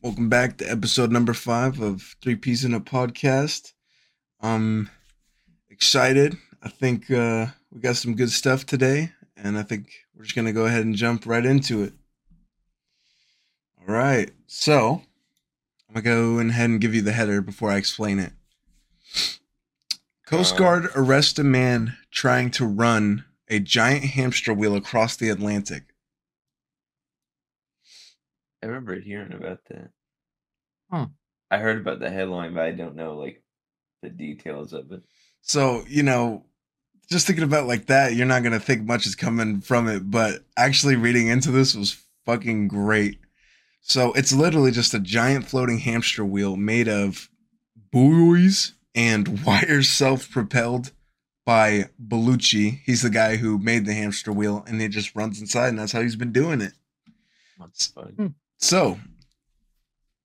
Welcome back to episode number five of Three Peas in a Podcast. I'm excited. I think uh, we got some good stuff today, and I think we're just gonna go ahead and jump right into it. All right, so I'm gonna go ahead and give you the header before I explain it. Coast Uh. Guard arrests a man trying to run a giant hamster wheel across the Atlantic. I remember hearing about that. Huh. I heard about the headline, but I don't know like the details of it. So, you know, just thinking about like that, you're not going to think much is coming from it, but actually reading into this was fucking great. So, it's literally just a giant floating hamster wheel made of buoys and wires self propelled by Baluchi. He's the guy who made the hamster wheel and it just runs inside, and that's how he's been doing it. That's fun. Hmm. So,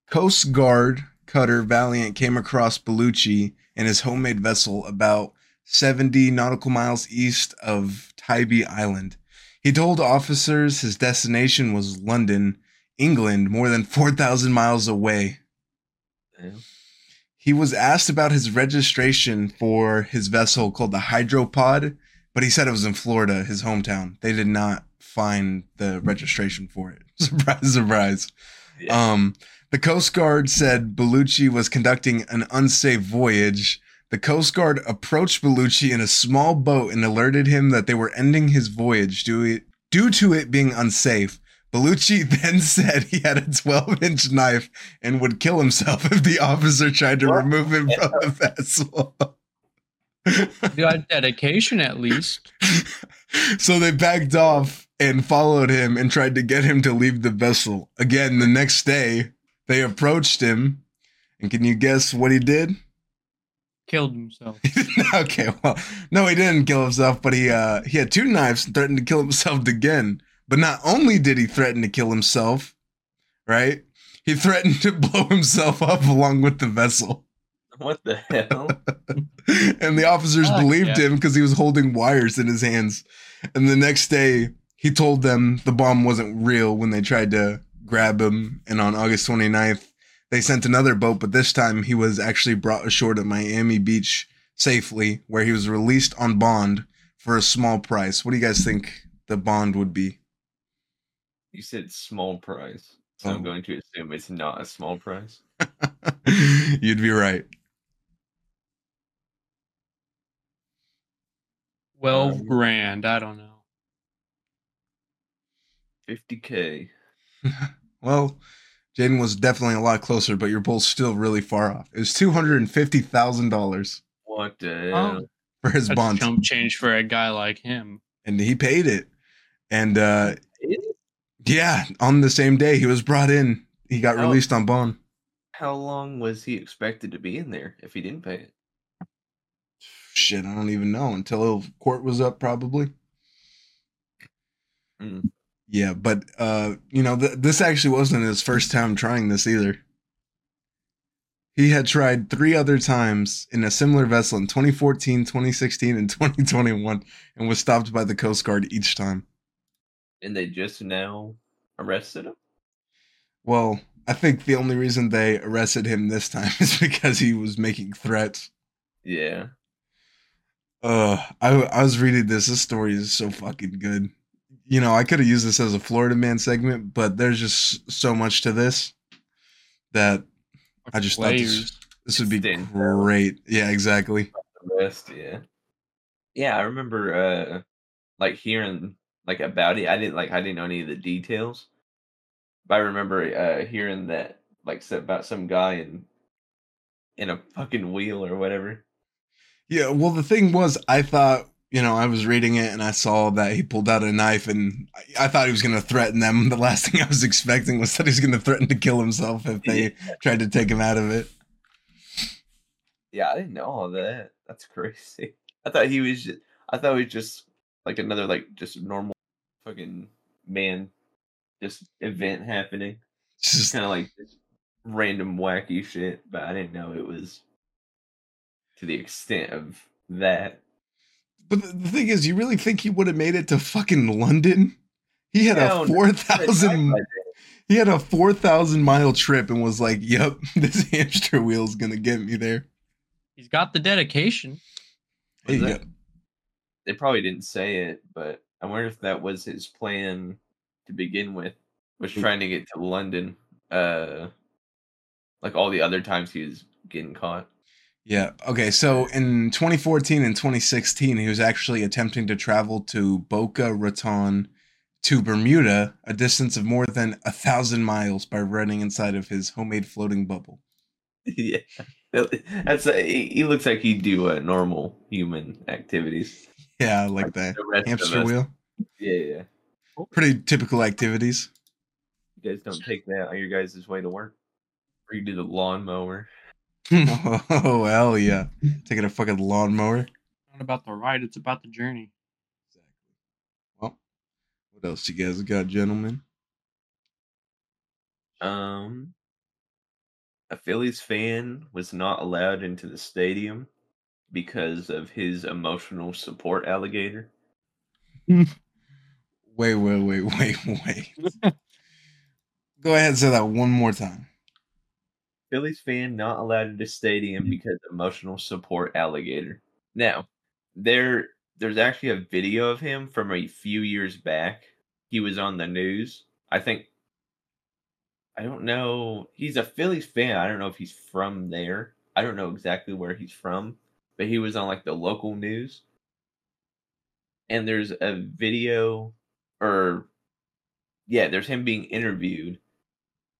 Coast Guard cutter Valiant came across Baluchi and his homemade vessel about 70 nautical miles east of Tybee Island. He told officers his destination was London, England, more than 4,000 miles away. Yeah. He was asked about his registration for his vessel called the Hydropod, but he said it was in Florida, his hometown. They did not find the registration for it. surprise, surprise. Yeah. Um, the Coast Guard said Baluchi was conducting an unsafe voyage. The Coast Guard approached Baluchi in a small boat and alerted him that they were ending his voyage due, it, due to it being unsafe. Baluchi then said he had a 12 inch knife and would kill himself if the officer tried to What? remove him from the vessel. Got dedication at least. so they backed off and followed him and tried to get him to leave the vessel. Again, the next day, they approached him. And can you guess what he did? Killed himself. okay, well, no, he didn't kill himself, but he uh he had two knives and threatened to kill himself again. But not only did he threaten to kill himself, right? He threatened to blow himself up along with the vessel. What the hell? and the officers Fuck, believed yeah. him because he was holding wires in his hands. And the next day, he told them the bomb wasn't real when they tried to grab him. And on August 29th, they sent another boat, but this time he was actually brought ashore to Miami Beach safely, where he was released on bond for a small price. What do you guys think the bond would be? you said small price, so Oh. I'm going to assume it's not a small price. You'd be right. Twelve Um, grand. I don't know. 50k. Well, Jaden was definitely a lot closer, but you're both still really far off. It was two hundred and fifty thousand dollars What the Oh. hell? for his That's bond, chump change for a guy like him. and he paid it. And uh, it? yeah, on the same day he was brought in, he got Oh. released on bond. How long was he expected to be in there if he didn't pay it? Shit, I don't even know until court was up, probably. Mm. Yeah, but uh, you know, th- this actually wasn't his first time trying this either. He had tried three other times in a similar vessel in 2014, 2016, and 2021 and was stopped by the Coast Guard each time. And they just now arrested him? Well, I think the only reason they arrested him this time is because he was making threats. Yeah. Uh, I I was reading this. This story is so fucking good. You know, I could have used this as a Florida man segment, but there's just so much to this that I just thought this, this would be great. Yeah, exactly. the rest, yeah. Yeah, I remember uh like hearing like about it. I didn't like I didn't know any of the details. But I remember uh hearing that like so- about some guy in in a fucking wheel or whatever. Yeah. Well, the thing was, I thought you know I was reading it and I saw that he pulled out a knife and I, I thought he was going to threaten them. The last thing I was expecting was that he was going to threaten to kill himself if they tried to take him out of it. Yeah, I didn't know all that. That's crazy. I thought he was just, I thought he was just like another like just normal fucking man just event happening. It's just kind of like random wacky shit, but I didn't know it was to the extent of that. But the, the thing is, you really think he would have made it to fucking London? He had Hell a no. four But I- thousand. I- he had a four thousand mile trip and was like, "Yep, this hamster wheel's gonna get me there." He's got the dedication. There you Was go. They probably didn't say it, but I wonder if that was his plan to begin with. Was trying to get to London, uh, like all the other times he was getting caught. Yeah. Okay. So in 2014 and 2016, he was actually attempting to travel to Boca Raton to Bermuda, a distance of more than a thousand miles by running inside of his homemade floating bubble. yeah, that's a, he he looks like he'd do uh, normal human activities. Yeah, I like that. The Hamster wheel. Yeah, yeah. Pretty typical activities. You guys don't take that on your guys' way to work, or you do the lawnmower. oh hell yeah! Taking a fucking lawnmower. Not about the ride, it's about the journey. Exactly. Well, what else you guys got, gentlemen? Um, a Phillies fan was not allowed into the stadium because of his emotional support alligator. Wait, wait, wait, wait, wait. Go ahead and say that one more time. Phillies fan not allowed into stadium mm. because emotional support alligator. Now, there there's actually a video of him from a few years back. He was on the news. I think I don't know. He's a Phillies fan. I don't know if he's from there. I don't know exactly where he's from, but he was on like the local news. And there's a video or yeah, there's him being interviewed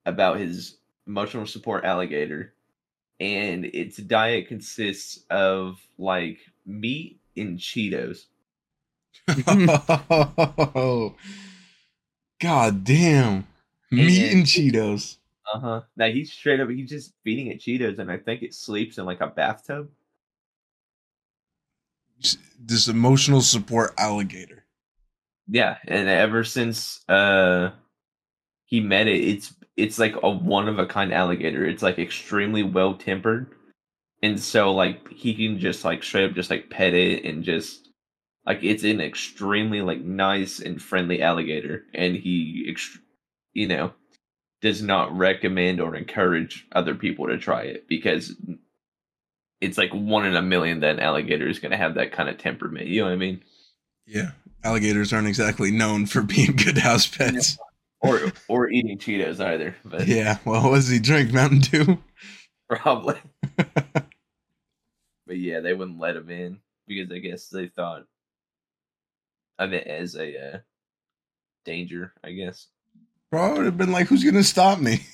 about his emotional support alligator and its diet consists of like meat and cheetos oh, God damn. Meat and And- Cheetos. uh-huh now he's straight up he's just feeding it cheetos and i think it sleeps in like a bathtub This emotional support alligator. yeah and ever since uh he met it it's it's like a one of a kind alligator. It's like extremely well tempered and so like he can just like straight up just like pet it and just like it's an extremely like nice and friendly alligator. And he ext- you know does not recommend or encourage other people to try it because it's like one in a million that an alligator is going to have that kind of temperament. You know what i mean? Yeah. Alligators aren't exactly known for being good house pets. Or or eating cheetos either but Yeah. Well, what does he drink? Mountain Dew? Probably. but yeah, they wouldn't let him in because I guess they thought of it as a uh, danger, I guess. Bro, I would have been like, who's going to stop me?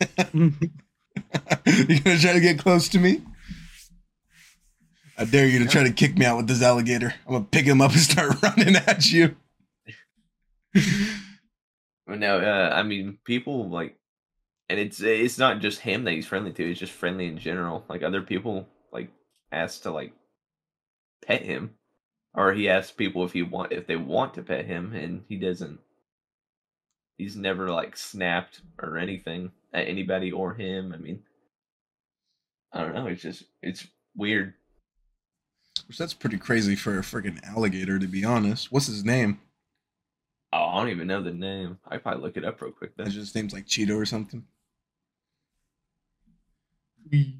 you going to try to get close to me? I dare you to try to kick me out with this alligator. I'm going to pick him up and start running at you. No, uh, I mean, people like, and it's it's not just him that he's friendly to. He's just friendly in general. Like other people, like ask to like pet him, or he asks people if he want if they want to pet him, and he doesn't. He's never like snapped or anything at anybody or him. I mean, I don't know. It's just it's weird. Which that's pretty crazy for a freaking alligator, to be honest. What's his name? Oh, I don't even know the name. I probably look it up real quick. Then. His just name's like Cheeto or something. we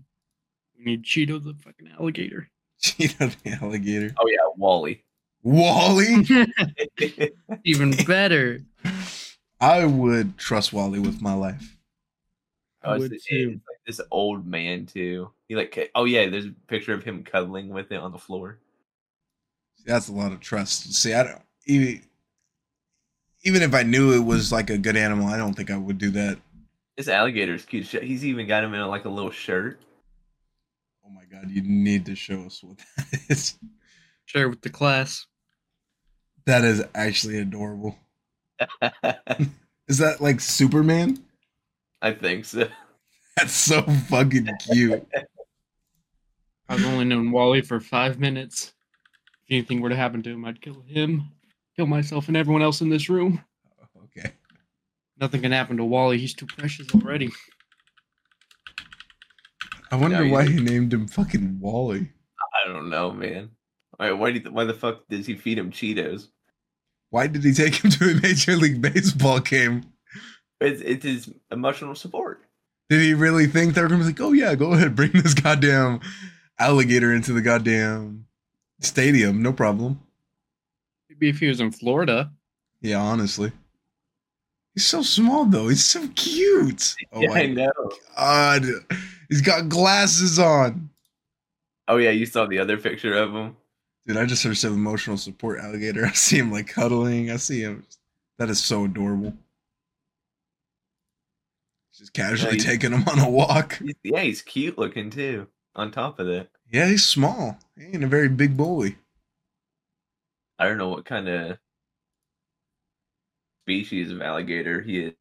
need Cheeto the fucking alligator. Cheeto the alligator. Oh yeah, Wally. Wally? Even better. I would trust Wally with my life. Oh, I would it's too. like this old man too. He like cu- oh yeah, there's a picture of him cuddling with it on the floor. See, that's a lot of trust. See, I don't even even if I knew it was like a good animal, I don't think I would do that. This alligator's cute. He's even got him in like a little shirt. Oh my god, you need to show us what that is. Share with the class. That is actually adorable. Is that like Superman? I think so. That's so fucking cute. I've only known Wally for five minutes. If anything were to happen to him, I'd kill him, kill myself, and everyone else in this room. Oh, okay. Nothing can happen to Wally. He's too precious already. I wonder why he named him fucking Wally. I don't know, man. Wait, why do you, why the fuck does he feed him Cheetos? Why did he take him to a Major League Baseball game? It's it's his emotional support. Did he really think they were gonna be like, oh yeah, go ahead, bring this goddamn alligator into the goddamn stadium, no problem. Maybe if he was in Florida. Yeah, honestly. He's so small though. He's so cute. Oh yeah, my I know. god. He's got glasses on. Oh yeah, you saw the other picture of him. Dude, I just heard some emotional support alligator. I see him like cuddling. I see him. That is so adorable. Just casually he's- taking him on a walk. He's- yeah, he's cute looking too. On top of that, Yeah, he's small. He ain't a very big boy. I don't know what kind of species of alligator he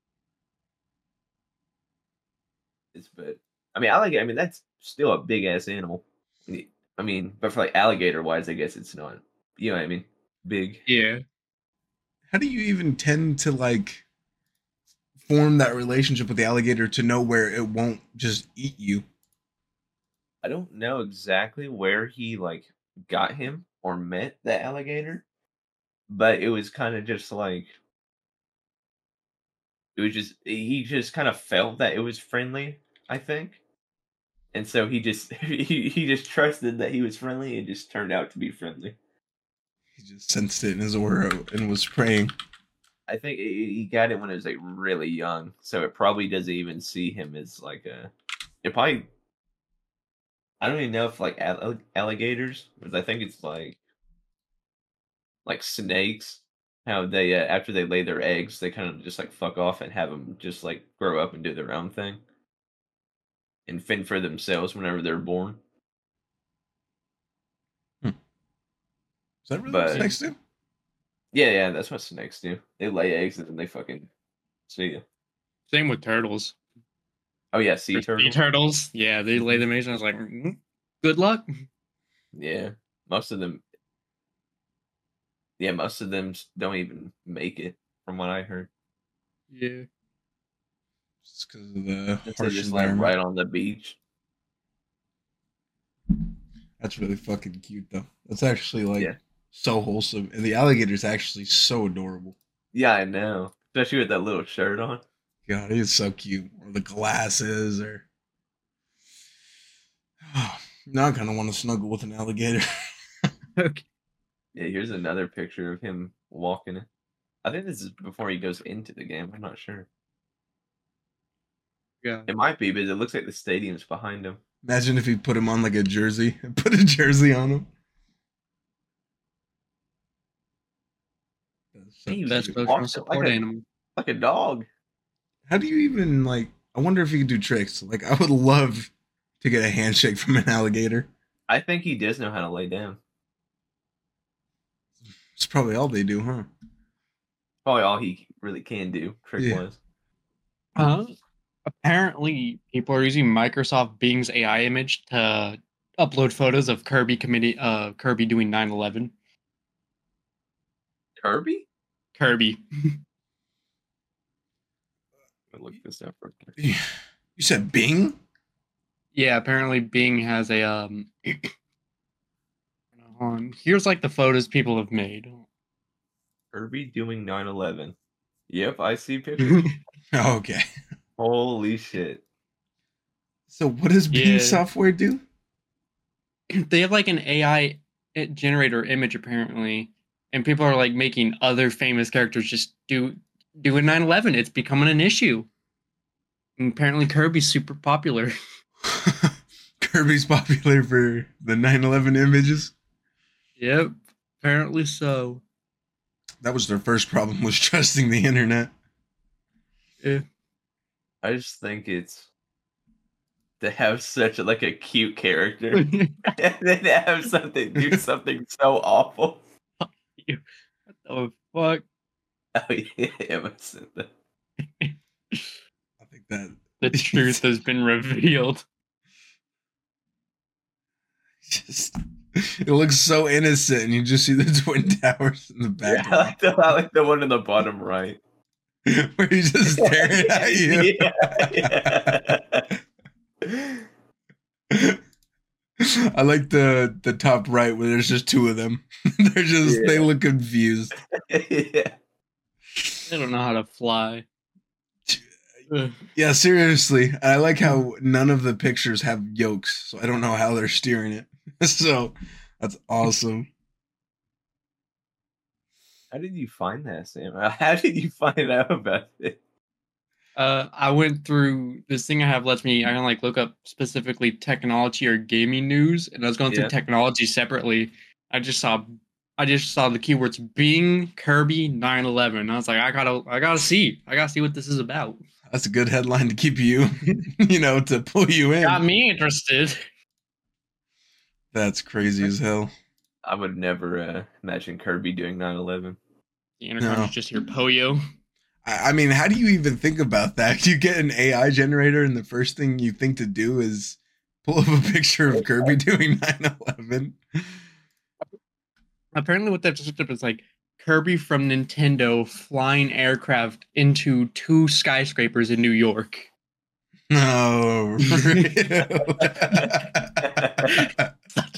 is. But I mean I alligator. I mean that's still a big ass animal. I mean, but for like alligator wise, I guess it's not. You know what I mean? Big. Yeah. How do you even tend to like form that relationship with the alligator to know where it won't just eat you? I don't know exactly where he like got him or met the alligator, but it was kind of just like it was just he just kind of felt that it was friendly, I think. And so he just he, he just trusted that he was friendly and just turned out to be friendly. He just sensed it in his aura and was praying. I think he he got it when it was like really young, so it probably doesn't even see him as like a. It probably. I don't even know if like alligators, because I think it's like. Like snakes, how they uh, after they lay their eggs, they kind of just like fuck off and have them just like grow up and do their own thing. And fend for themselves whenever they're born. Is that really But- what snakes do? Yeah, yeah, that's what snakes do. They lay eggs and then they fucking see ya. Same with turtles. Oh yeah, sea Sea turtles. turtles. Yeah, they lay them eggs and I was like, "Mm, good luck. Yeah, most of them. Yeah, most of them don't even make it, from what I heard. Yeah. Just because of the It's harsh just like right on the beach. That's really fucking cute though. That's actually like Yeah. so wholesome. And the alligator's actually so adorable. Yeah, I know. Especially with that little shirt on. God, he's so cute. Or the glasses or now I kinda want to snuggle with an alligator. Okay. Yeah, here's another picture of him walking. I think this is before he goes into the game. I'm not sure. Yeah. It might be, but it looks like the stadium's behind him. Imagine if he put him on like a jersey. Put a jersey on him. That's so Hey, cute. Best walks like a- animal. Like a dog. How do you even like? I wonder if he could do tricks. Like, I would love to get a handshake from an alligator. I think he does know how to lay down. It's probably all they do, huh? Probably all he really can do, trick Yeah. wise. Uh, apparently, people are using Microsoft Bing's AI image to upload photos of Kirby committee, uh, Kirby doing 9/11. Kirby? Kirby. Let me look this up real quick. You said Bing? Yeah, apparently Bing has a um. on. Here's like the photos people have made. Kirby doing 9/11. Yep, I see pictures. Okay. Holy shit! So, what does Yeah. software do? they have like an AI generator image apparently, and people are like making other famous characters just do do a 9/11. It's becoming an issue. And apparently, Kirby's super popular. Kirby's popular for the 9 11 images. Yep, apparently so. That was their first problem was trusting the internet. Yeah. I just think it's to have such a, like a cute character, and then have something do something so awful. what the fuck? Oh yeah, Emma said that. I think that The truth has been revealed. just it looks so innocent, and you just see the twin towers in the Yeah, I background like, the, I like the one in the bottom right. where he's just staring at you. Yeah, I like the the top right where there's just two of them. They're just they look confused. yeah. They don't know how to fly. Yeah, seriously. I like how none of the pictures have yolks, so I don't know how they're steering it. so that's awesome. How did you find that, Sam? How did you find out about it? Uh, I went through this thing I have lets me I can like look up specifically technology or gaming news, and I was going Yeah. through technology separately. I just saw I just saw the keywords Bing Kirby 911. I was like, I gotta I gotta see. I gotta see what this is about. That's a good headline to keep you, you know, to pull you in. Got me interested. That's crazy as hell. I would never uh, imagine Kirby doing 9/11. The intercom No. is just here, Poyo. I I mean, how do you even think about that? You get an AI generator, and the first thing you think to do is pull up a picture of Kirby doing 9 11. Apparently, what that just up is like Kirby from Nintendo flying aircraft into two skyscrapers in New York. No. Such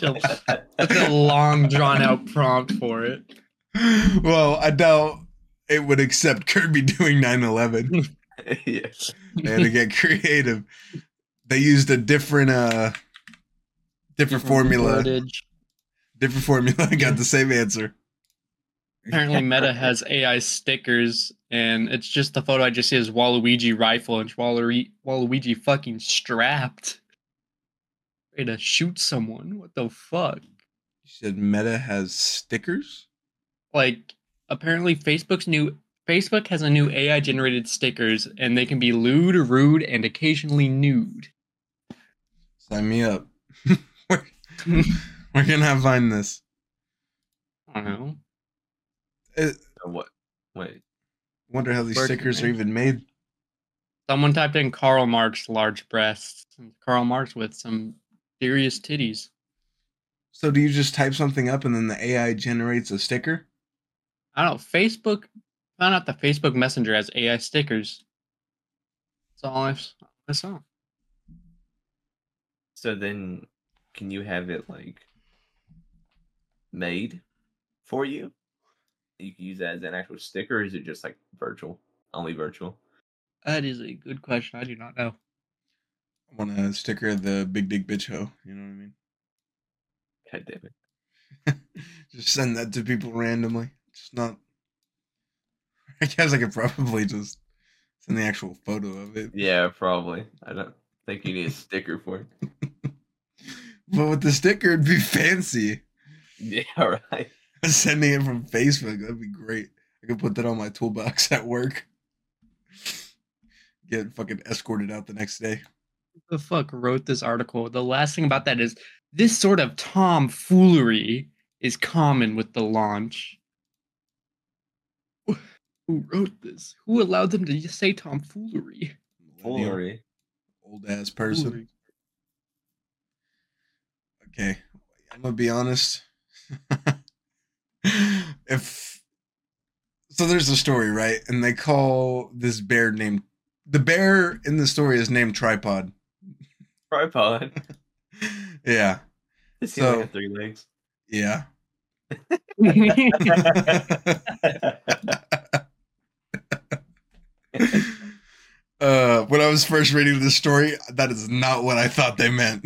a That's a long drawn out prompt for it. well, I doubt it would accept Kirby doing 9 11. yeah. They had to get creative. They used a different, uh, different formula. Footage. Different formula. I got the same answer. Apparently, Meta has AI stickers, and it's just the photo I just see is Waluigi rifle and Waluigi, Waluigi fucking strapped, ready to shoot someone. What the fuck? You said Meta has stickers? Like, apparently, Facebook's new Facebook has a new AI generated stickers, and they can be lewd, rude, and occasionally nude. Sign me up. where, where can I find this? I don't know. I Uh, What? Wait. wonder how these Where can stickers I- are even made. Someone typed in Karl Marx large breasts. and Karl Marx with some serious titties. So do you just type something up and then the AI generates a sticker? I don't know. Facebook found out the Facebook Messenger has AI stickers. That's all I've, I saw. So then, can you have it like made for you? You can use that as an actual sticker, or is it just like virtual, only virtual? That is a good question. I do not know. I want a sticker of the big dick bitch hoe. You know what I mean? God damn it! just send that to people randomly. Just not. I guess I could probably just send the actual photo of it. Yeah, probably. I don't think you need a sticker for it. But with the sticker, it'd be fancy. Yeah, right. Sending it from Facebook, that'd be great. I could put that on my toolbox at work. Get fucking escorted out the next day. Who the fuck wrote this article? The last thing about that is this sort of tomfoolery is common with the launch. Who wrote this? Who allowed them to just say tomfoolery? Millennial, Foolery. Old ass person. Foolery. Okay, I'm gonna be honest. if so, there's a story, right? And they call this bear named the bear in the story is named Tripod. Tripod. yeah, only So- have three legs? yeah. uh, when I was first reading the story, that is not what I thought they meant.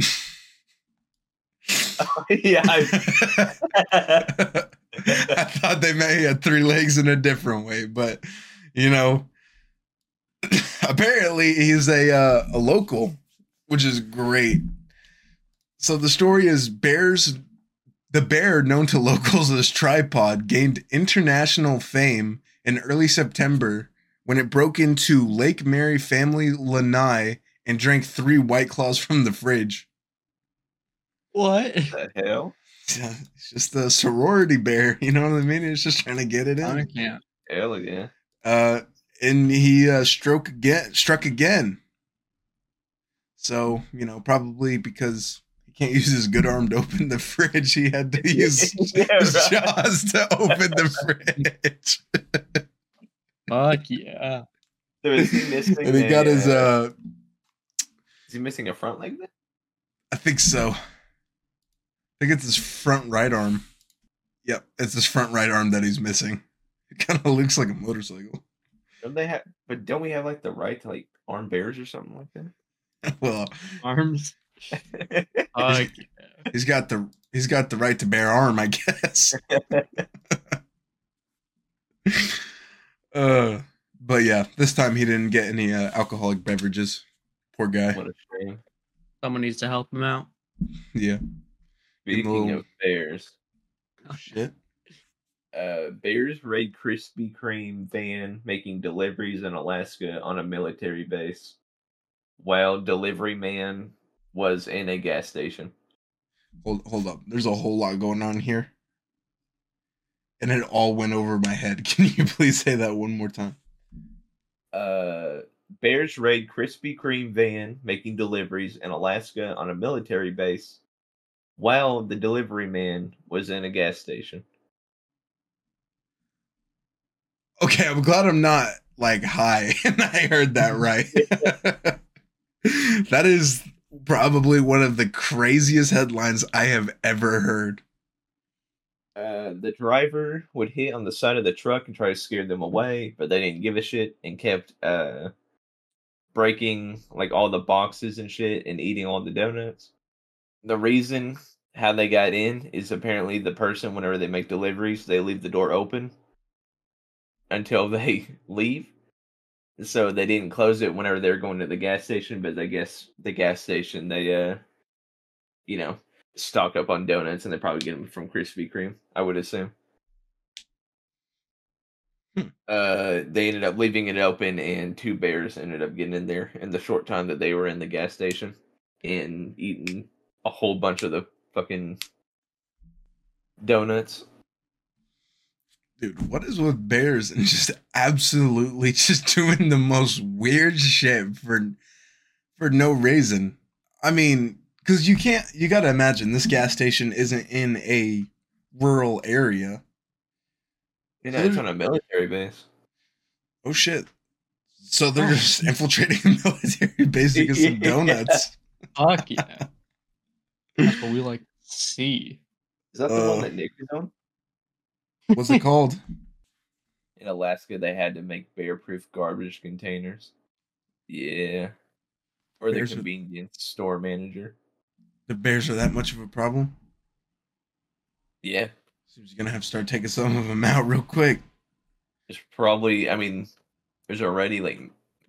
yeah. I, I thought they meant he had three legs in a different way, but you know, apparently he's a uh, a local, which is great. So the story is bears. The bear, known to locals as Tripod, gained international fame in early September when it broke into Lake Mary Family Lanai and drank three White Claws from the fridge. what? the hell? Yeah, It's just a sorority bear, you know what I mean? It's just trying to get it I in. can't. Hell yeah. Uh, and he uh, stroke again, struck again. So you know, probably because he can't use his good arm to open the fridge, he had to use Yeah, his right. jaws to open the fridge. Fuck yeah. So is he missing? and he got a, his. uh Is he missing a front leg? Then? I think so. I think it's his front right arm. Yep, it's his front right arm that he's missing. It kind of looks like a motorcycle. Don't they have? But don't we have like the right to like arm bears or something like that. well, Arms. Uh, he's got the he's got the right to bear arm, I guess. uh, but yeah, this time he didn't get any uh, alcoholic beverages. Poor guy. what a shame. someone needs to help him out. Yeah. Give him a Speaking of bears, Oh, shit. uh, bears raid Krispy Kreme van making deliveries in Alaska on a military base, while delivery man was in a gas station. Hold hold up. There's a whole lot going on here. And it all went over my head. Can you please say that one more time? Uh, bears raid Krispy Kreme van making deliveries in Alaska on a military base, while the delivery man was in a gas station. Okay, I'm glad I'm not like high and I heard that right. that is probably one of the craziest headlines I have ever heard. Uh, the driver would hit on the side of the truck and try to scare them away, but they didn't give a shit and kept uh breaking like all the boxes and shit and eating all the donuts. The reason how they got in is apparently the person whenever they make deliveries, they leave the door open until they leave. So they didn't close it whenever they were going to the gas station, but I guess the gas station they uh you know stock up on donuts and they probably get them from Krispy Kreme, I would assume. Hmm. Uh, they ended up leaving it open, and two bears ended up getting in there in the short time that they were in the gas station and eating a whole bunch of the fucking donuts. Dude, what is with bears and just absolutely just doing the most weird shit for for no reason? I mean, cuz you can't you got to imagine this gas station isn't in a rural area. You know, it's on a military base. Oh shit. So they're just infiltrating a military base to get some Yeah. donuts. Fuck yeah. That's what we like to see. Is that the Uh, one that Nick is on? What's it called? In Alaska, they had to make bear-proof garbage containers. Yeah. Or the Bears are- convenience store manager. The bears are that much of a problem? Yeah. Seems you're gonna have to start taking some of them out real quick. There's probably, I mean, there's already like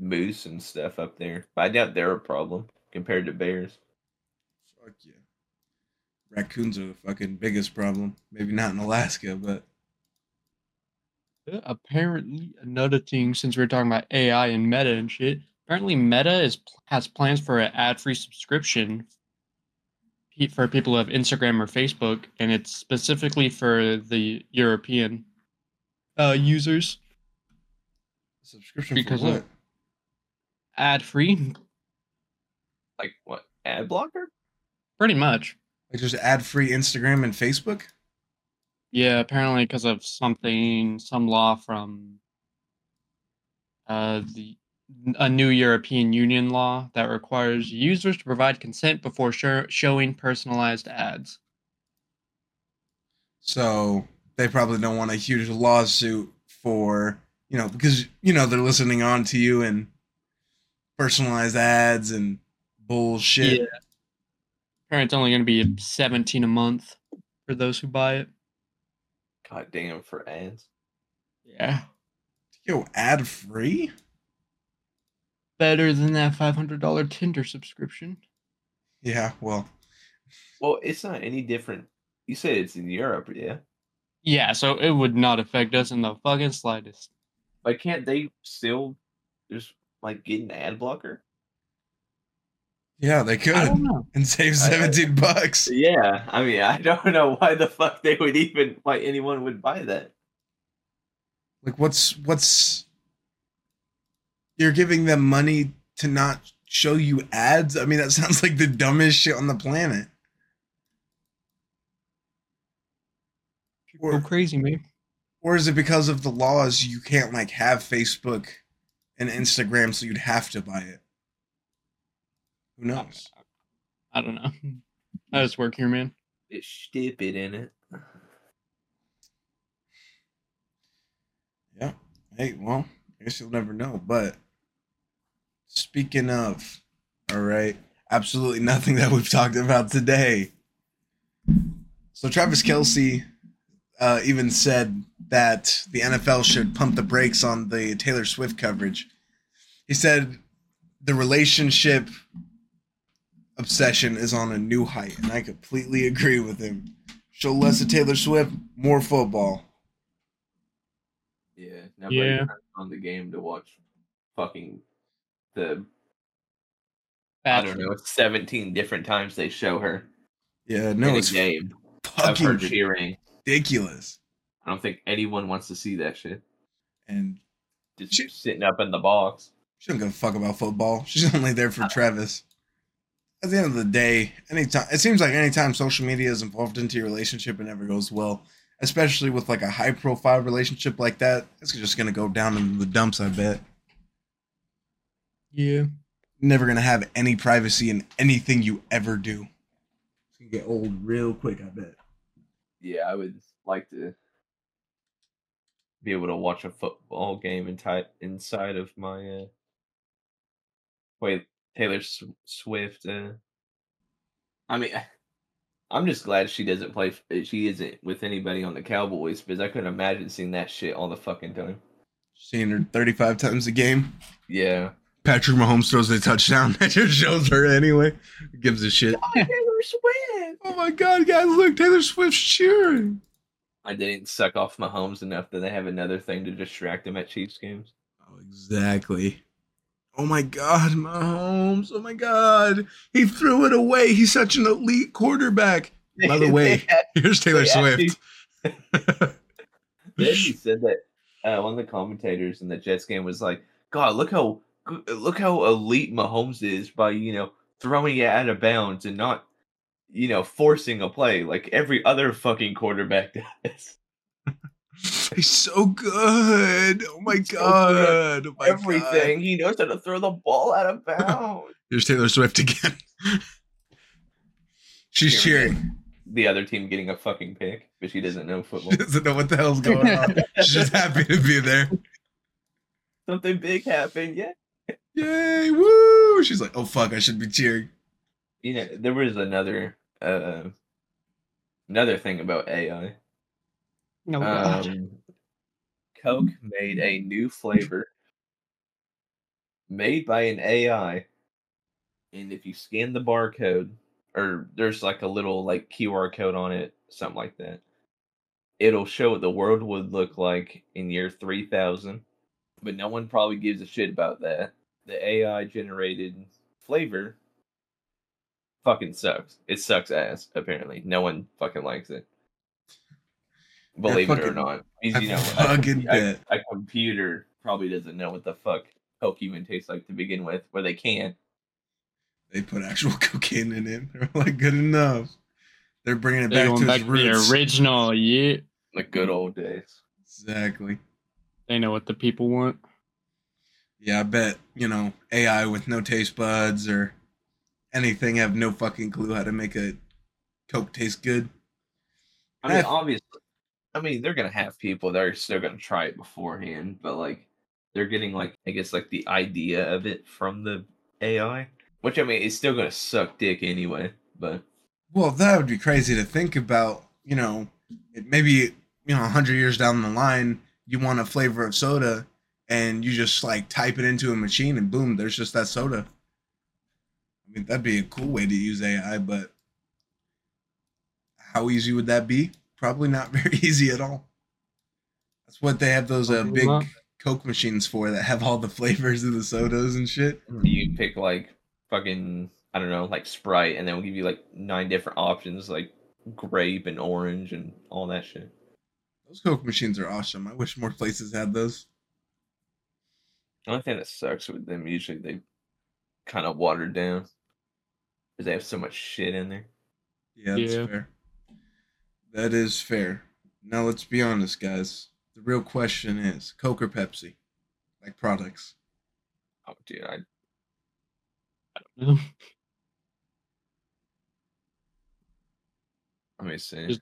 moose and stuff up there, but I doubt they're a problem compared to bears. Fuck yeah. Raccoons are the fucking biggest problem. Maybe not in Alaska, but Apparently, another thing since we are talking about AI and Meta and shit. Apparently, Meta is has plans for an ad-free subscription for people who have Instagram or Facebook, and it's specifically for the European uh, users. subscription Because for of- what? Ad-free, Like what? Ad blocker? pretty much. Like just ad free Instagram and Facebook? Yeah, apparently because of something, some law from uh, the a new European Union law that requires users to provide consent before sho- showing personalized ads. So they probably don't want a huge lawsuit for you know, because you know they're listening on to you and personalized ads and bullshit. Yeah. Apparently, it's only going to be seventeen a month for those who buy it. God damn for ads. Yeah, Yo, ad free? better than that five hundred dollar Tinder subscription. Yeah, well, Well, it's not any different. You said it's in Europe, yeah. Yeah, so it would not affect us in the fucking slightest. Like, can't they still just like get an ad blocker? Yeah, they could I don't know. and save I- I- 17 bucks. Yeah, I mean, I don't know why the fuck they would even why anyone would buy that. Like what's what's you're giving them money to not show you ads? I mean, that sounds like the dumbest shit on the planet. Go Or, crazy, man. or is it because of the laws you can't like have Facebook and Instagram, so you'd have to buy it? Who knows? I don't know. I just work here, man. It's stupid in it. Yeah. Hey, well, I guess you'll never know, but Speaking of, all right, absolutely nothing that we've talked about today. So Travis Kelce uh, even said that the NFL should pump the brakes on the Taylor Swift coverage. He said the relationship obsession is on a new height, and I completely agree with him. Show less of Taylor Swift, more football. Yeah, nobody Yeah. on the game to watch fucking the I don't know, seventeen different times they show her Yeah, in no, a it's game of her fucking cheering. ridiculous. I don't think anyone wants to see that shit. And Just She- sitting up in the box. she don't give a fuck about football. She's only there for Travis. At the end of the day, anytime it seems like anytime social media is involved into your relationship, it never goes well. Especially with like a high profile relationship like that, it's just gonna go down in the dumps. I bet. Yeah. Never gonna have any privacy in anything you ever do. It's gonna get old real quick. I bet. Yeah, I would like to be able to watch a football game in inside of my uh wait Taylor S- Swift uh I mean I'm just glad she doesn't play she isn't with anybody on the Cowboys because I couldn't imagine seeing that shit all the fucking time. Seeing her 35 times a game. Yeah. Patrick Mahomes throws a touchdown. That just shows her anyway. Gives a shit. Taylor Swift. Oh my god, guys, look, Taylor Swift's cheering. I didn't suck off Mahomes enough that they have another thing to distract him at Chiefs games. Oh, exactly. Oh my god, Mahomes. Oh my god. He threw it away. He's such an elite quarterback. By the way, Here's Taylor They actually- Swift. They actually said that uh, one of the commentators in the Jets game was like, "God, look how look how elite Mahomes is by you know throwing it out of bounds and not you know forcing a play like every other fucking quarterback does. He's so good. Oh my so god. Oh my Everything God. he knows how to throw the ball out of bounds." Here's Taylor Swift again. She's Here cheering. the other team getting a fucking pick, but she doesn't know football. She doesn't know what the hell's going on. She's just happy to be there. Something big happened, yeah. Yay, woo! She's like, oh fuck, I should be cheering. You know, there was another uh another thing about AI. No God. Um, Coke made a new flavor made by an AI, and if you scan the barcode, or there's like a little like QR code on it, something like that, it'll show what the world would look like in year three thousand. But no one probably gives a shit about that. The AI generated flavor fucking sucks. It sucks ass. Apparently, no one fucking likes it. Believe it or fucking- not, Because, I you know, a, fucking compu- bet. a, a computer probably doesn't know what the fuck Coke even tastes like to begin with, where they can't. They put actual cocaine in it. They're like, good enough. They're bringing it They're back going to back its to the original. Yeah. The good old days. Exactly. They know what the people want. Yeah, I bet, you know, AI with no taste buds or anything have no fucking clue how to make a Coke taste good. I mean, Eh. obviously, I mean they're gonna have people that are still gonna try it beforehand, but like they're getting like I guess like the idea of it from the AI, which I mean it's still gonna suck dick anyway. But Well, that would be crazy to think about. You know, maybe you know, hundred years down the line, you want a flavor of soda, and you just like type it into a machine, and boom, there's just that soda. I mean, that'd be a cool way to use AI, but how easy would that be? Probably not very easy at all. That's what they have those uh, big not. Coke machines for that have all the flavors of the sodas and shit. you pick like fucking I don't know like Sprite, and then we'll give you like nine different options like grape and orange and all that shit. Those Coke machines are awesome. I wish more places had those. The only thing that sucks with them usually they kind of watered down because they have so much shit in there. Yeah, that's Yeah. fair. That is fair. Now let's be honest, guys. The real question is Coke or Pepsi? Like products. Oh, dude, I don't know. let me see. Just-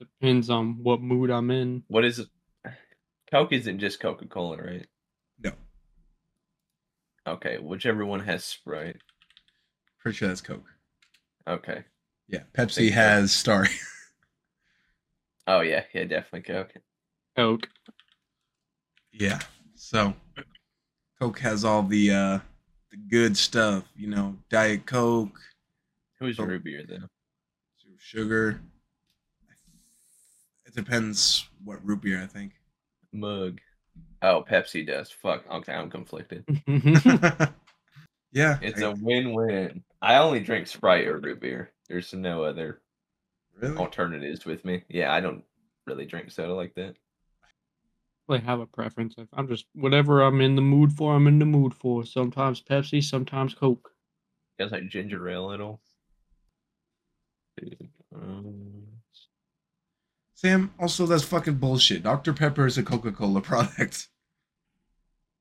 Depends on what mood I'm in. What is it? Coke isn't just Coca Cola, right? No. Okay, whichever one has Sprite. Pretty sure that's Coke. Okay. Yeah, Pepsi Think so. has Star. Oh yeah, yeah, definitely Coke. Coke. yeah, so Coke has all the uh the good stuff, you know, Diet Coke, Who's Oh. root beer though? zero sugar. It depends what root beer I think. Mug. Oh, Pepsi does. Fuck. Okay, I'm conflicted. yeah, It's I- a win-win. I only drink Sprite or root beer. There's no other really. alternatives with me. Yeah, I don't really drink soda like that. I have a preference. I'm just whatever I'm in the mood for. I'm in the mood for. Sometimes Pepsi, sometimes Coke. You guys like ginger ale at all? Um, Sam, also that's fucking bullshit. Dr Pepper is a Coca Cola product.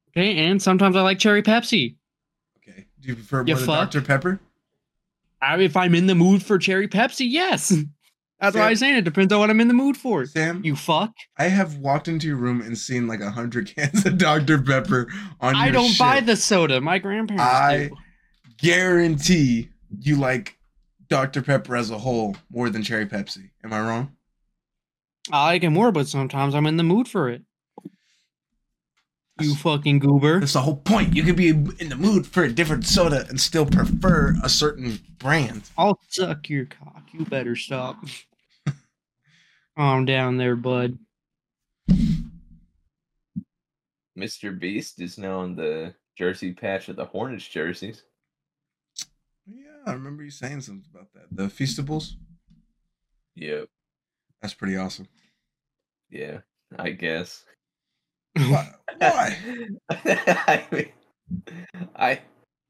Okay, and sometimes I like cherry Pepsi. Okay, do you prefer You more than fuck. Dr Pepper? I, if I'm in the mood for cherry Pepsi, yes. That's why Sam- I'm saying it depends on what I'm in the mood for. Sam, You fuck. I have walked into your room and seen like a hundred cans of Dr Pepper on your I don't shit. buy the soda. My grandparents I- do. Guarantee you like Dr Pepper as a whole more than cherry Pepsi. Am I wrong? I like it more, but sometimes I'm in the mood for it. You fucking goober. That's the whole point. You could be in the mood for a different soda and still prefer a certain brand. I'll suck your cock. You better stop. Calm down there, bud. Mr. Beast is now on the jersey patch of the Hornets jerseys. Yeah, I remember you saying something about that. The Feastables? Yep. That's pretty awesome. Yeah, I guess. Why? Why? I mean, I,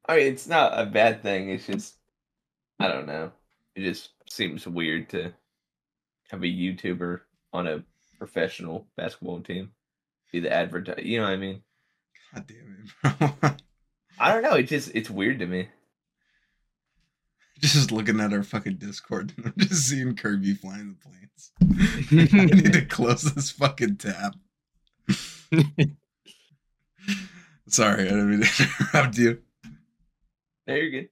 I mean, it's not a bad thing. It's just, I don't know. It just seems weird to have a YouTuber on a professional basketball team be the advertise. You know what I mean? God damn it, bro. I don't know. It just it's weird to me. just looking at our fucking Discord and I'm just seeing Kirby flying the planes. I need to close this fucking tab. Sorry, I didn't mean to interrupt you. There you're good.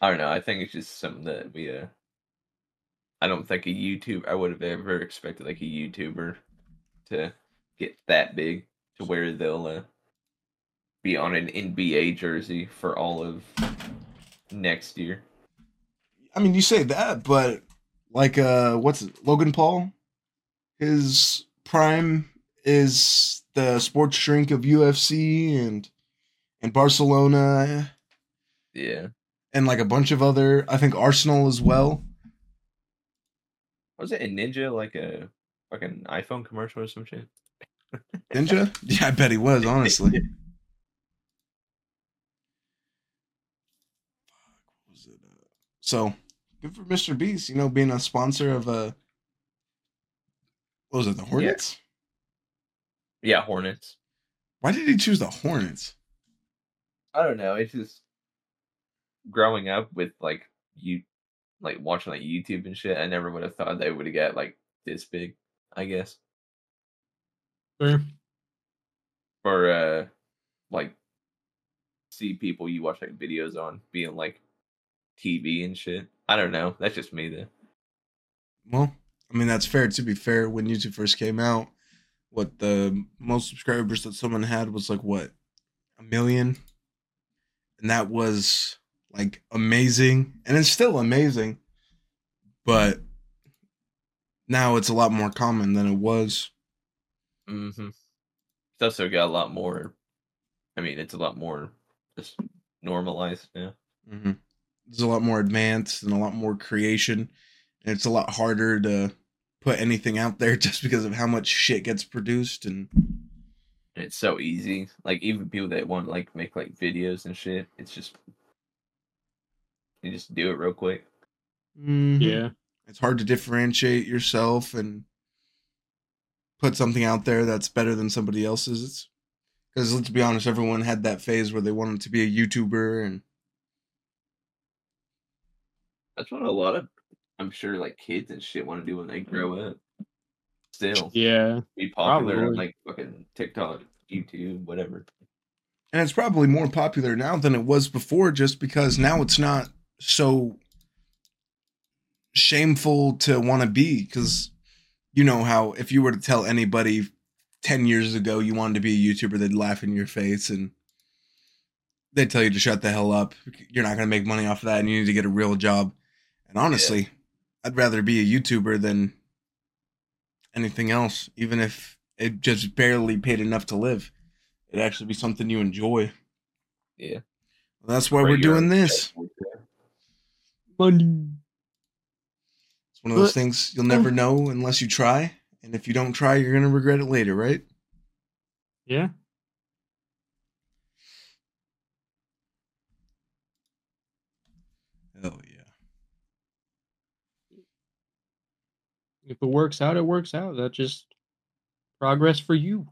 I don't know. I think it's just something that we uh I don't think a YouTube I would have ever expected like a YouTuber to get that big to where they'll uh, be on an NBA jersey for all of next year. I mean, you say that, but like, uh, what's it, Logan Paul? His prime is the sports drink of UFC and and Barcelona Yeah. And like a bunch of other. I think Arsenal as well. Was it a ninja like a fucking iPhone commercial or some shit? Ninja? Yeah, I bet he was. Honestly. Fuck, what was it? Uh, So good for Mr. Beast, you know, being a sponsor of uh what was it, the Hornets? Yeah, Hornets. Why did he choose the Hornets? I don't know. It's just growing up with like you, like watching like YouTube and shit. I never would have thought they would have got like this big. I guess Fair. or uh, like see people you watch like videos on being like TV and shit. I don't know. That's just me though. Well, I mean that's fair. To be fair, when YouTube first came out, what the most subscribers that someone had was like what a million, and that was like amazing, and it's still amazing, but now it's a lot more common than it was. Mm-hmm. It's also got a lot more. I mean, it's a lot more just normalized now. Mm-hmm. There's a lot more advanced and a lot more creation, and it's a lot harder to put anything out there just because of how much shit gets produced and it's so easy. Like even people that want to like make like videos and shit, it's just you just do it real quick. Mm-hmm. Yeah. it's hard to differentiate yourself and put something out there that's better than somebody else's. Because let's be honest, everyone had that phase where they wanted to be a YouTuber and That's what a lot of I'm sure like kids and shit want to do when they grow up. Still Yeah. be popular on like fucking TikTok. YouTube, whatever. and it's probably more popular now than it was before just because now it's not so shameful to want to be because you know how if you were to tell anybody 10 years ago you wanted to be a youtuber they'd laugh in your face and they'd tell you to shut the hell up you're not going to make money off of that and you need to get a real job. And honestly i'd rather be a youtuber than anything else even if it just barely paid enough to live. It'd actually be something you enjoy. Yeah. that's why we're doing this Money. it's one of those But- things you'll never know unless you try and if you don't try you're going to regret it later right Yeah. hell yeah If it works out, it works out. That's just progress for you.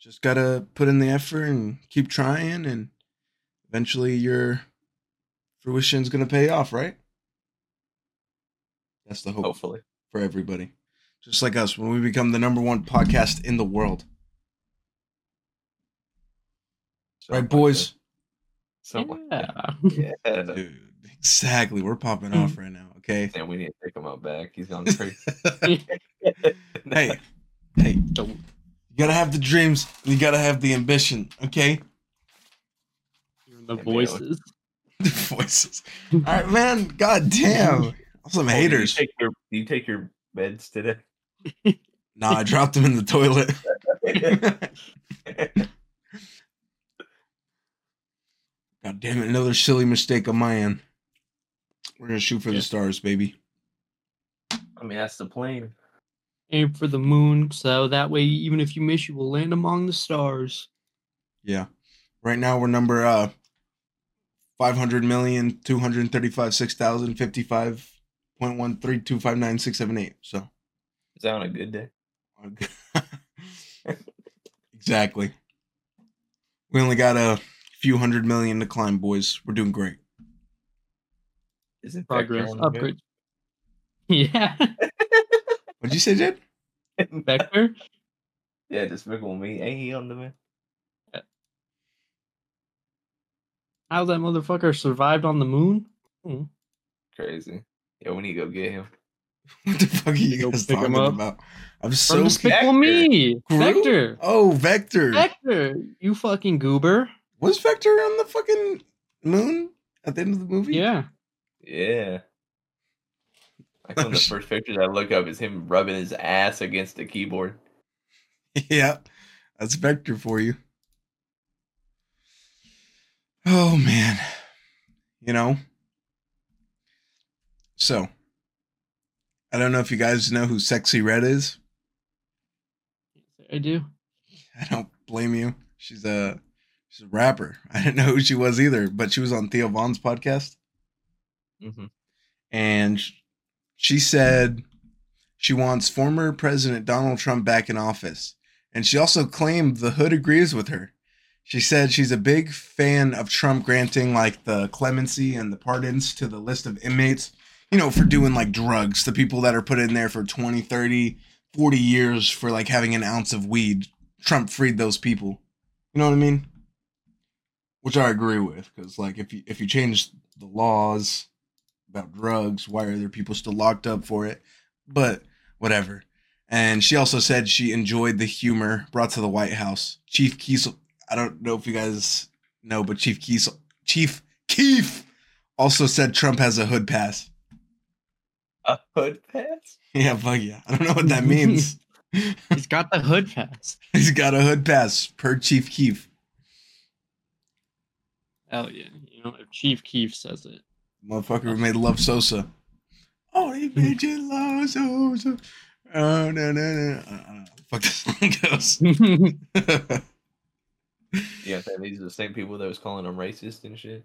just gotta put in the effort and keep trying and eventually your fruition's gonna pay off right that's the hope Hopefully. for everybody just like us when we become the number one podcast in the world Something right boys that. Something like Yeah. Yeah. dude exactly we're popping off right now okay And we need to take him out back. He's on gone crazy. hey hey So, you gotta have the dreams and you gotta have the ambition okay the voices. the voices all right man god damn some Oh, haters Do you, take your, do you take your meds today? nah i dropped them in the toilet God damn it, another silly mistake on my end. We're gonna shoot for Yeah. the stars, baby. I mean, that's the plane. Aim for the moon, so that way, even if you miss, you will land among the stars. Yeah. Right now we're number uh 500 million 235 6055.1325967 So Is that on a good day? exactly. We only got a few hundred million to climb, boys. We're doing great. Isn't Progress, upgrade. Yeah, What'd you say, Jed? the moon? Vector. yeah, Despicable Me. Ain't he on the moon? How that motherfucker survived on the moon? Hmm. Crazy. Yeah, we need to go get him. What the fuck are you Go guys pick 'em talking up. about? I'm From so Despicable Vector. Me, Groot? Vector. Oh, Vector. Vector, you fucking goober. Was Vector on the fucking moon at the end of the movie? Yeah. Yeah. Like one of the first pictures I look up is him rubbing his ass against the keyboard. yeah. That's Vector for you. Oh man. You know. So I don't know if you guys know who Sexyy Red is. I do. I don't blame you. She's a she's a rapper. I didn't know who she was either, but she was on Theo Von's podcast. Mm-hmm. and she said she wants former President Donald Trump back in office. And she also claimed the hood agrees with her. She said she's a big fan of Trump granting like the clemency and the pardons to the list of inmates, you know, for doing like drugs, the people that are put in there for 20, 30, 40 years for like having an ounce of weed. Trump freed those people. You know what I mean? Which I agree with cuz like if you if you change the laws about drugs. Why are there people still locked up for it? But whatever. And she also said she enjoyed the humor brought to the White House. Chief Kiesel, I don't know if you guys know, but Chief Kiesel, Chief Keef also said Trump has a hood pass. A hood pass? Yeah, fuck yeah. I don't know what that means. He's got the hood pass. He's got a hood pass per Chief Keef. Hell yeah. You know, if Chief Keef says it. Motherfucker who made Love Sosa. Oh, he hmm. made you love Sosa. Oh, no, no, no. I don't know. Fuck this song goes. Yeah, that these are the same people that was calling him racist and shit.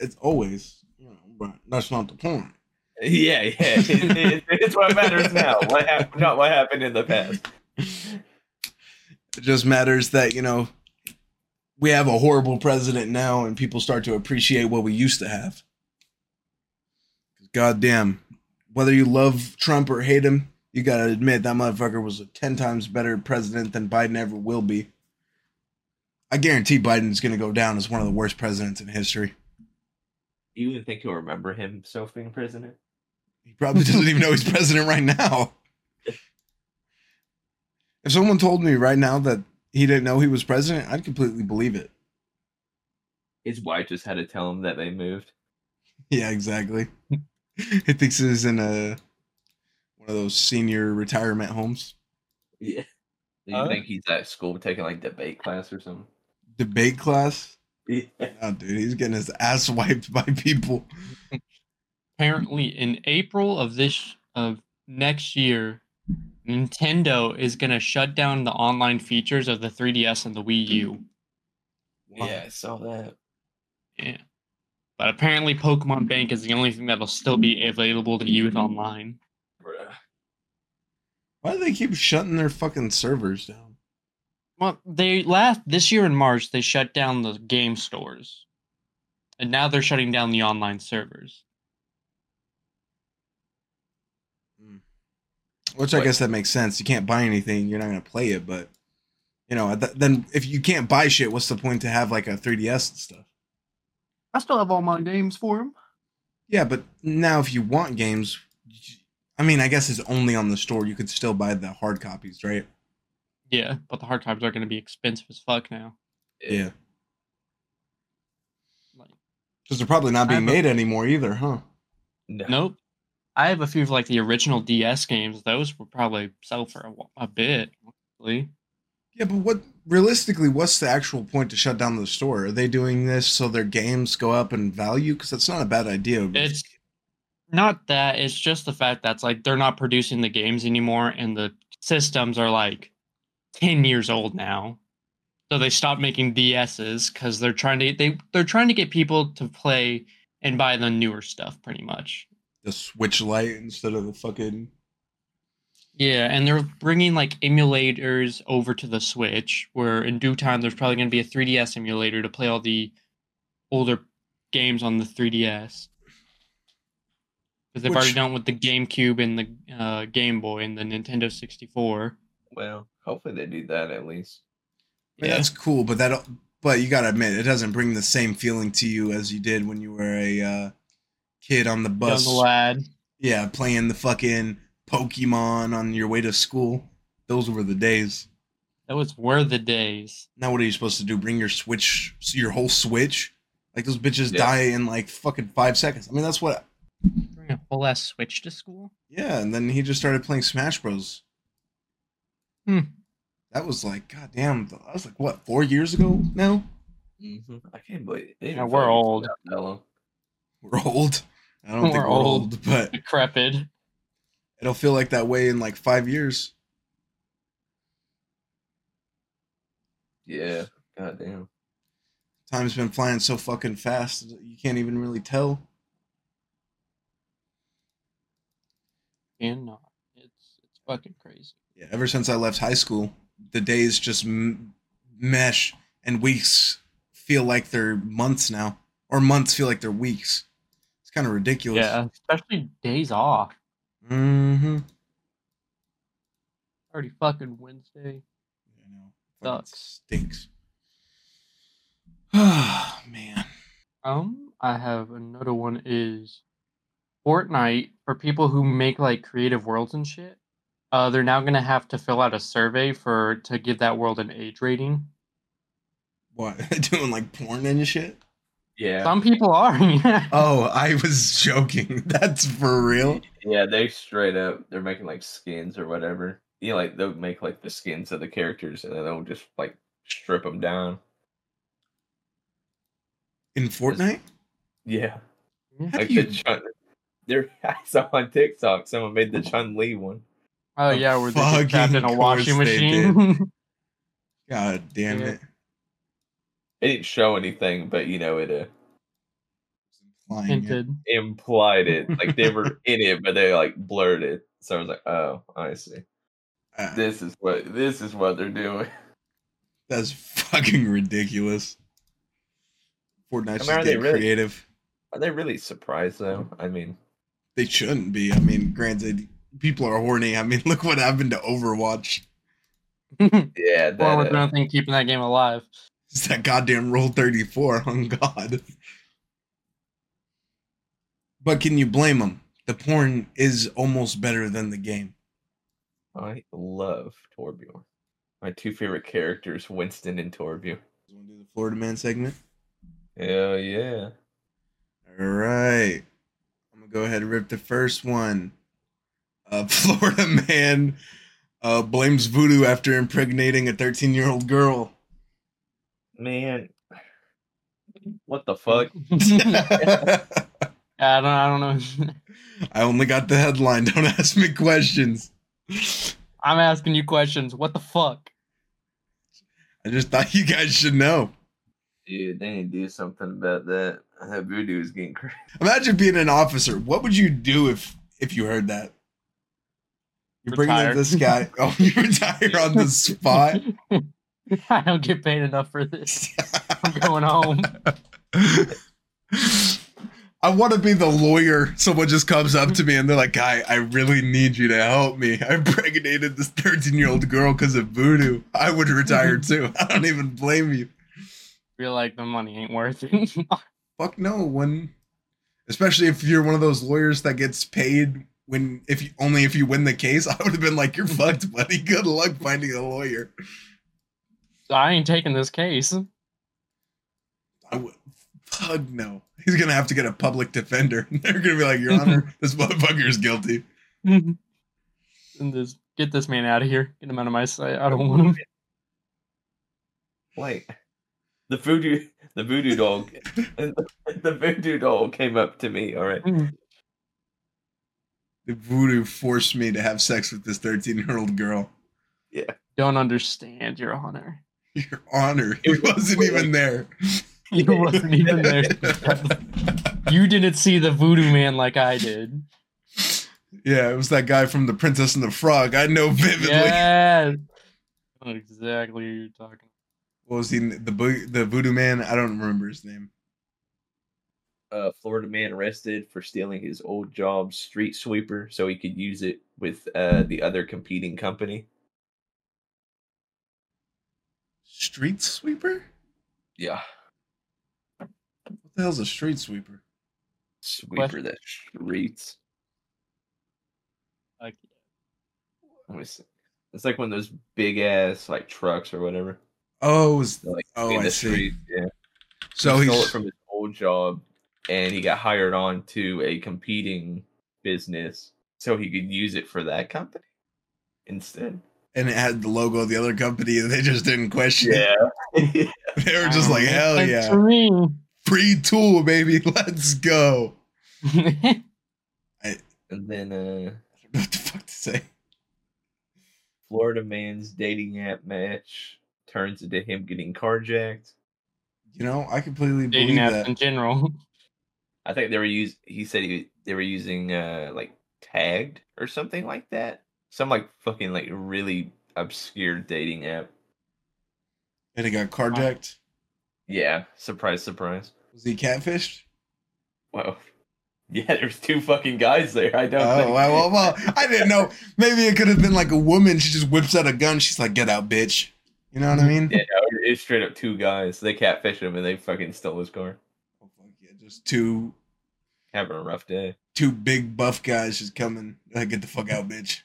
it's always, you know, but that's not the point. Yeah, yeah. It, it, it's what matters now. What happened? Not what happened in the past. It just matters that, you know, we have a horrible president now and people start to appreciate what we used to have. God damn. Whether you love Trump or hate him, you gotta admit that motherfucker was a 10 times better president than Biden ever will be. I guarantee Biden's going to go down as one of the worst presidents in history. You even think he'll remember him himself being president? He probably doesn't even know he's president right now. If someone told me right now that he didn't know he was president, I'd completely believe it. His wife just had to tell him that they moved. Yeah, exactly. he thinks he's in a one of those senior retirement homes. Yeah. Do you Huh? think he's at school taking like debate class or something? Debate class. Yeah. Oh, dude, he's getting his ass wiped by people. Apparently, in April of this of next year, Nintendo is gonna shut down the online features of the 3DS and the Wii U. Yeah, I saw that. Yeah. But apparently, Pokemon Bank is the only thing that'll still be available to use online. Why do they keep shutting their fucking servers down? Well, they last this year in March they shut down the game stores, and now they're shutting down the online servers. Which I What? guess that makes sense. You can't buy anything, you're not gonna play it. But you know, th- then if you can't buy shit, what's the point to have like a 3DS and stuff? I still have all my games for them. Yeah, but now if you want games, I mean, I guess it's only on the store. You could still buy the hard copies, right? Yeah, but the hard copies are going to be expensive as fuck now. Yeah, Like, because they're probably not being I'm a- made anymore either, huh? No. nope. I have a few of like the original DS games. Those would probably sell for a, a bit. Honestly. Yeah, but what realistically, what's the actual point to shut down the store? Are they doing this so their games go up in value? Because that's not a bad idea. It's not that. It's just the fact that's like they're not producing the games anymore, and the systems are like ten years old now. So they stopped making DSs because they're trying to they they're trying to get people to play and buy the newer stuff, pretty much. The Switch light instead of the fucking. Yeah, and they're bringing like emulators over to the Switch, where in due time there's probably going to be a 3DS emulator to play all the older games on the 3DS. Because they've already Which- done with the GameCube and the uh, Game Boy and the Nintendo 64. Well, hopefully they do that at least. Yeah, mean, that's cool, but that but you gotta admit it doesn't bring the same feeling to you as you did when you were a uh, kid on the bus. Young lad. Yeah, playing the fucking Pokemon on your way to school. Those were the days. That was were the days. Now what are you supposed to do? Bring your Switch, your whole Switch? Like those bitches Yeah. die in like fucking five seconds. I mean, that's what. Bring a whole ass Switch to school. Yeah, and then he just started playing Smash Bros. Hmm. That was like, goddamn. That was like what four years ago now. hmm I can't believe it. Yeah, we're old. We're old. I don't think We're we're old. old, but Decrepit. it'll feel like that way in like five years. Yeah. God damn. Time's been flying so fucking fast that you can't even really tell. And not. It's it's fucking crazy. Yeah, ever since I left high school, the days just m- mesh and weeks feel like they're months now, or months feel like they're weeks. Kind of ridiculous. Yeah, especially days off. Mm-hmm. Already fucking Wednesday. You know, Sucks. stinks. Ah, man. Um, I have another one is Fortnite for people who make like creative worlds and shit. Uh, they're now gonna have to fill out a survey for to give that world an age rating. What doing like porn and shit? Yeah. Some people are. yeah. Oh, I was joking. That's for real. Yeah, they straight up they're making like skins or whatever. You know, like they'll make like the skins of the characters and then they'll just like strip them down. In Fortnite? Yeah, How like you? the Chun. There, I saw on TikTok someone made the Chun Li one. Oh yeah, where they get trapped in a washing machine. God damn Yeah. it! It didn't show anything, but you know it uh, Implying it. Hinted. implied it. Like they were in it, but they like blurred it. So I was like, oh, I see. Ah, This is what this is what they're doing. that's fucking ridiculous. Fortnite's I mean, are just getting really- creative. Are they really surprised though? I mean, They shouldn't be. I mean, granted, people are horny. I mean, look what happened to Overwatch. yeah, Or with that, uh, nothing keeping that game alive. It's that goddamn rule 34 on God. But can you blame them? The porn is almost better than the game. I love Torbjorn. My two favorite characters, Winston and Torbjorn. You want to do the Florida Man segment? Hell yeah. All right. I'm going to go ahead and rip the first one. Uh, Florida Man uh, blames voodoo after impregnating a 13 year old girl. Man. What the fuck? I don't. I don't know. I only got the headline. Don't ask me questions. I'm asking you questions. What the fuck? I just thought you guys should know. Dude, they need to do something about that. That voodoo is getting crazy. Imagine being an officer. What would you do if if you heard that? You're bringing in this guy. Oh, you retire on the spot. I don't get paid enough for this. I'm going home. I want to be the lawyer. Someone just comes up to me and they're like, "Guy, I really need you to help me. I impregnated this 13 year old girl because of voodoo. I would retire too. I don't even blame you. Feel like the money ain't worth it. Fuck no. When, especially if you're one of those lawyers that gets paid when if you, only if you win the case, I would have been like, "You're fucked, buddy. Good luck finding a lawyer." I ain't taking this case. I would. Fuck no. He's gonna have to get a public defender. They're gonna be like, Your Honor, this motherfucker is guilty. and just get this man out of here. Get him out of my sight. I don't want him. Wait. The voodoo the voodoo dog the voodoo doll came up to me, alright. Hmm. The voodoo forced me to have sex with this 13 year old girl. Yeah. Don't understand, Your Honor. Your Honor, he wasn't even there. You wasn't even there. You didn't see the voodoo man like I did. Yeah, it was that guy from The Princess and the Frog. I know vividly. Yes. Exactly what you're talking. What was he? The the voodoo man? I don't remember his name. Uh Florida man arrested for stealing his old job street sweeper so he could use it with uh the other competing company. Street sweeper? Yeah. What the hell's a street sweeper? Sweeper that streets. Like, Let me see. It's like one of those big ass like trucks or whatever. Oh, it's- Like Oh, in I the see. street. Yeah. so he stole he's it from his old job and he got hired on to a competing business so he could use it for that company instead. And it had the logo of the other company, and they just didn't question it. Yeah. They were just like, hell yeah, sense free tool, baby, let's go. and then uh I don't know What the fuck to say? Florida man's dating app match turns into him getting carjacked. You know, I completely Dating believe apps that. in general. I think they were use he said he they were using uh like tagged or something like that. Some like fucking like really obscure dating app. And he got carjacked. Yeah, surprise, surprise. Was he catfished? Well, yeah, there's two fucking guys there. I don't. Oh, think. well, well, well, I didn't know. Maybe it could have been like a woman. She just whips out a gun. She's like, "Get out, bitch." You know what I mean? Yeah, it's straight up two guys. They catfished him and they fucking stole his car. Oh, fuck yeah, just two Having a rough day. two big buff guys just coming. Like, get the fuck out, bitch.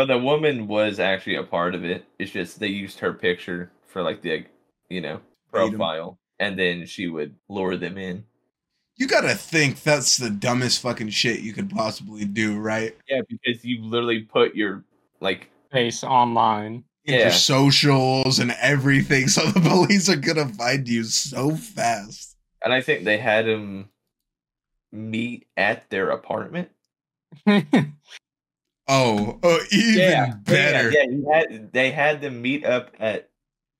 But the woman was actually a part of it. It's just they used her picture for like the, you know, profile, and then she would lure them in. You gotta think that's the dumbest fucking shit you could possibly do, right? Yeah, because you literally put your like Face online. In Yeah. Your socials and everything, so the police are gonna find you so fast. And I think they had him meet at their apartment. Oh, oh, even better. Yeah, yeah, had, they had them meet up at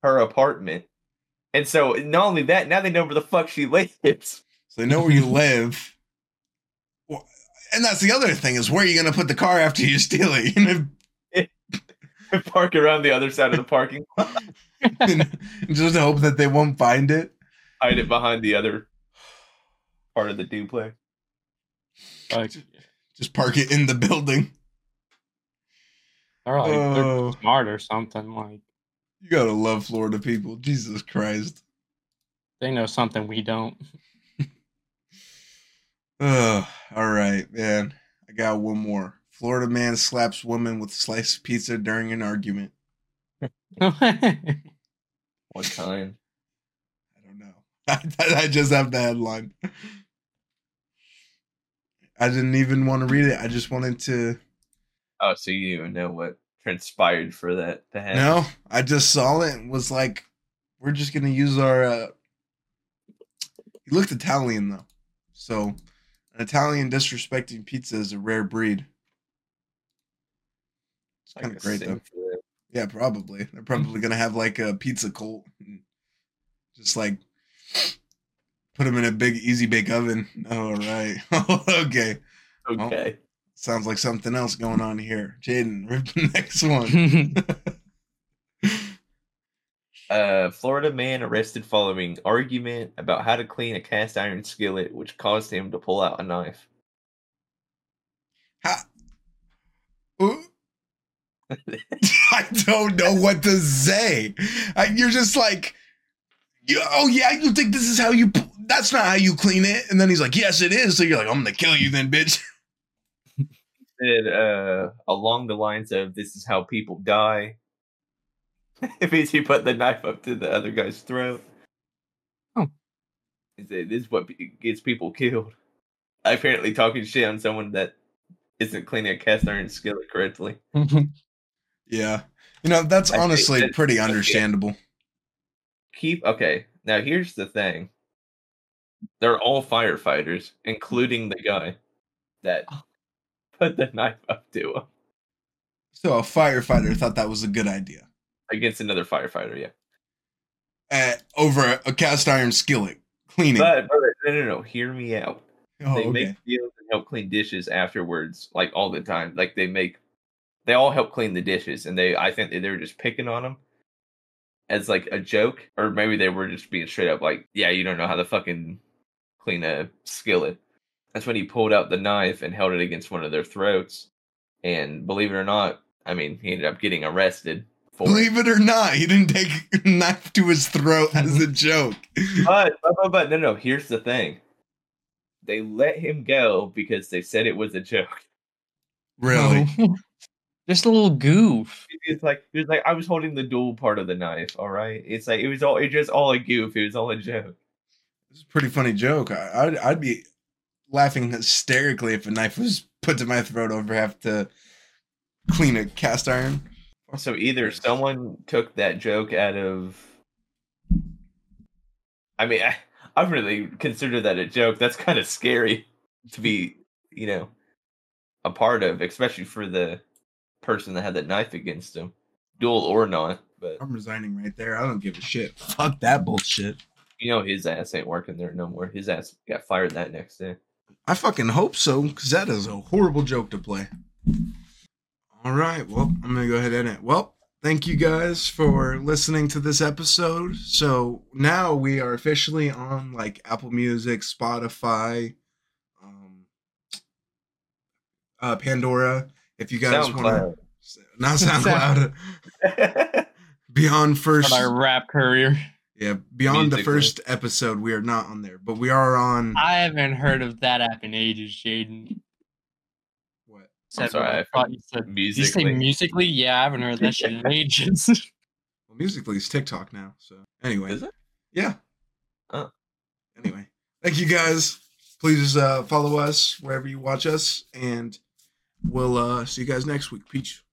her apartment. And so not only that, now they know where the fuck she lives. So they know where you live. Well, And that's the other thing is where are you gonna put the car after you steal it? You know, Park around the other side of the parking lot, and just hope that they won't find it. hide it behind the other part of the duplex. like, Just park it in the building. They're like Oh. they're uh, smart or something. Like You gotta love Florida people. Jesus Christ. They know something we don't. Ugh, all right, man. I got one more. Florida man slaps woman with slice of pizza during an argument. What kind? I don't know. I, I just have the headline. I didn't even want to read it. I just wanted to. Oh, so you even know what transpired for that to happen? No, I just saw it and was like, we're just gonna use our. uh He looked Italian though, so an Italian disrespecting pizza is a rare breed. It's kind of great though. Yeah, probably. They're probably gonna have like a pizza cult, just like put them in a big easy bake oven. All right, okay. Well, Okay. Sounds like something else going on here. Jaden, rip the next one. Uh, Florida man arrested following argument about how to clean a cast iron skillet, which caused him to pull out a knife. Ha- I don't know what to say. I, you're just like, you, oh yeah, you think this is how you? That's not how you clean it. And then he's like, yes, it is. So you're like, I'm gonna kill you then, bitch. Said uh, along the lines of "This is how people die." it means he put the knife up to the other guy's throat. Oh. He said, "This is what gets people killed." Apparently, talking shit on someone that isn't cleaning a cast iron skillet correctly. Yeah, you know that's I honestly that- pretty okay. understandable. keep okay now here's the thing they're all firefighters including the guy that put the knife up to him So a firefighter thought that was a good idea. against another firefighter yeah Uh, over a cast iron skillet cleaning. but brother, no no no hear me out oh, they okay. make deals and help clean dishes afterwards like all the time like they make they all help clean the dishes and they i think they, they were just picking on them as like a joke or maybe they were just being straight up like yeah you don't know how to fucking clean a skillet that's when he pulled out the knife and held it against one of their throats and believe it or not i mean he ended up getting arrested for it. Believe it or not, he didn't take a knife to his throat as a joke. but, but but but no no here's the thing they let him go because they said it was a joke Really? Just a little goof. it's like it was like I was holding the dual part of the knife. All right, it's like it was all it just all a goof. It was all a joke. It's a pretty funny joke. I, I'd, I'd be laughing hysterically if a knife was put to my throat over have to clean a cast iron. So either someone took that joke out of. I mean, I, I really consider that a joke. That's kind of scary to be, you know, a part of, especially for the person that had that knife against him, dual or not. But I'm resigning right there. I don't give a shit. Fuck that bullshit. you know, his ass ain't working there no more. His ass got fired that next day. I fucking hope so, because that is a horrible joke to play. All right. Well, I'm going to go ahead and end it. Well, thank you guys for listening to this episode. So now we are officially on like Apple Music, Spotify, um, uh, Pandora. If you guys want to. Not SoundCloud. SoundCloud. Beyond On first. our rap courier. Yeah, beyond the first episode, we are not on there, but we are on. I haven't heard of that app in ages, Jaden. What? Said sorry, what I I thought you said. Did you say Musically. musically? Yeah, I haven't heard that shit in ages. Well, Musically is TikTok now. So anyway, Is it? yeah. Oh. Anyway, thank you guys. Please uh, follow us wherever you watch us, and we'll uh, see you guys next week. Peach.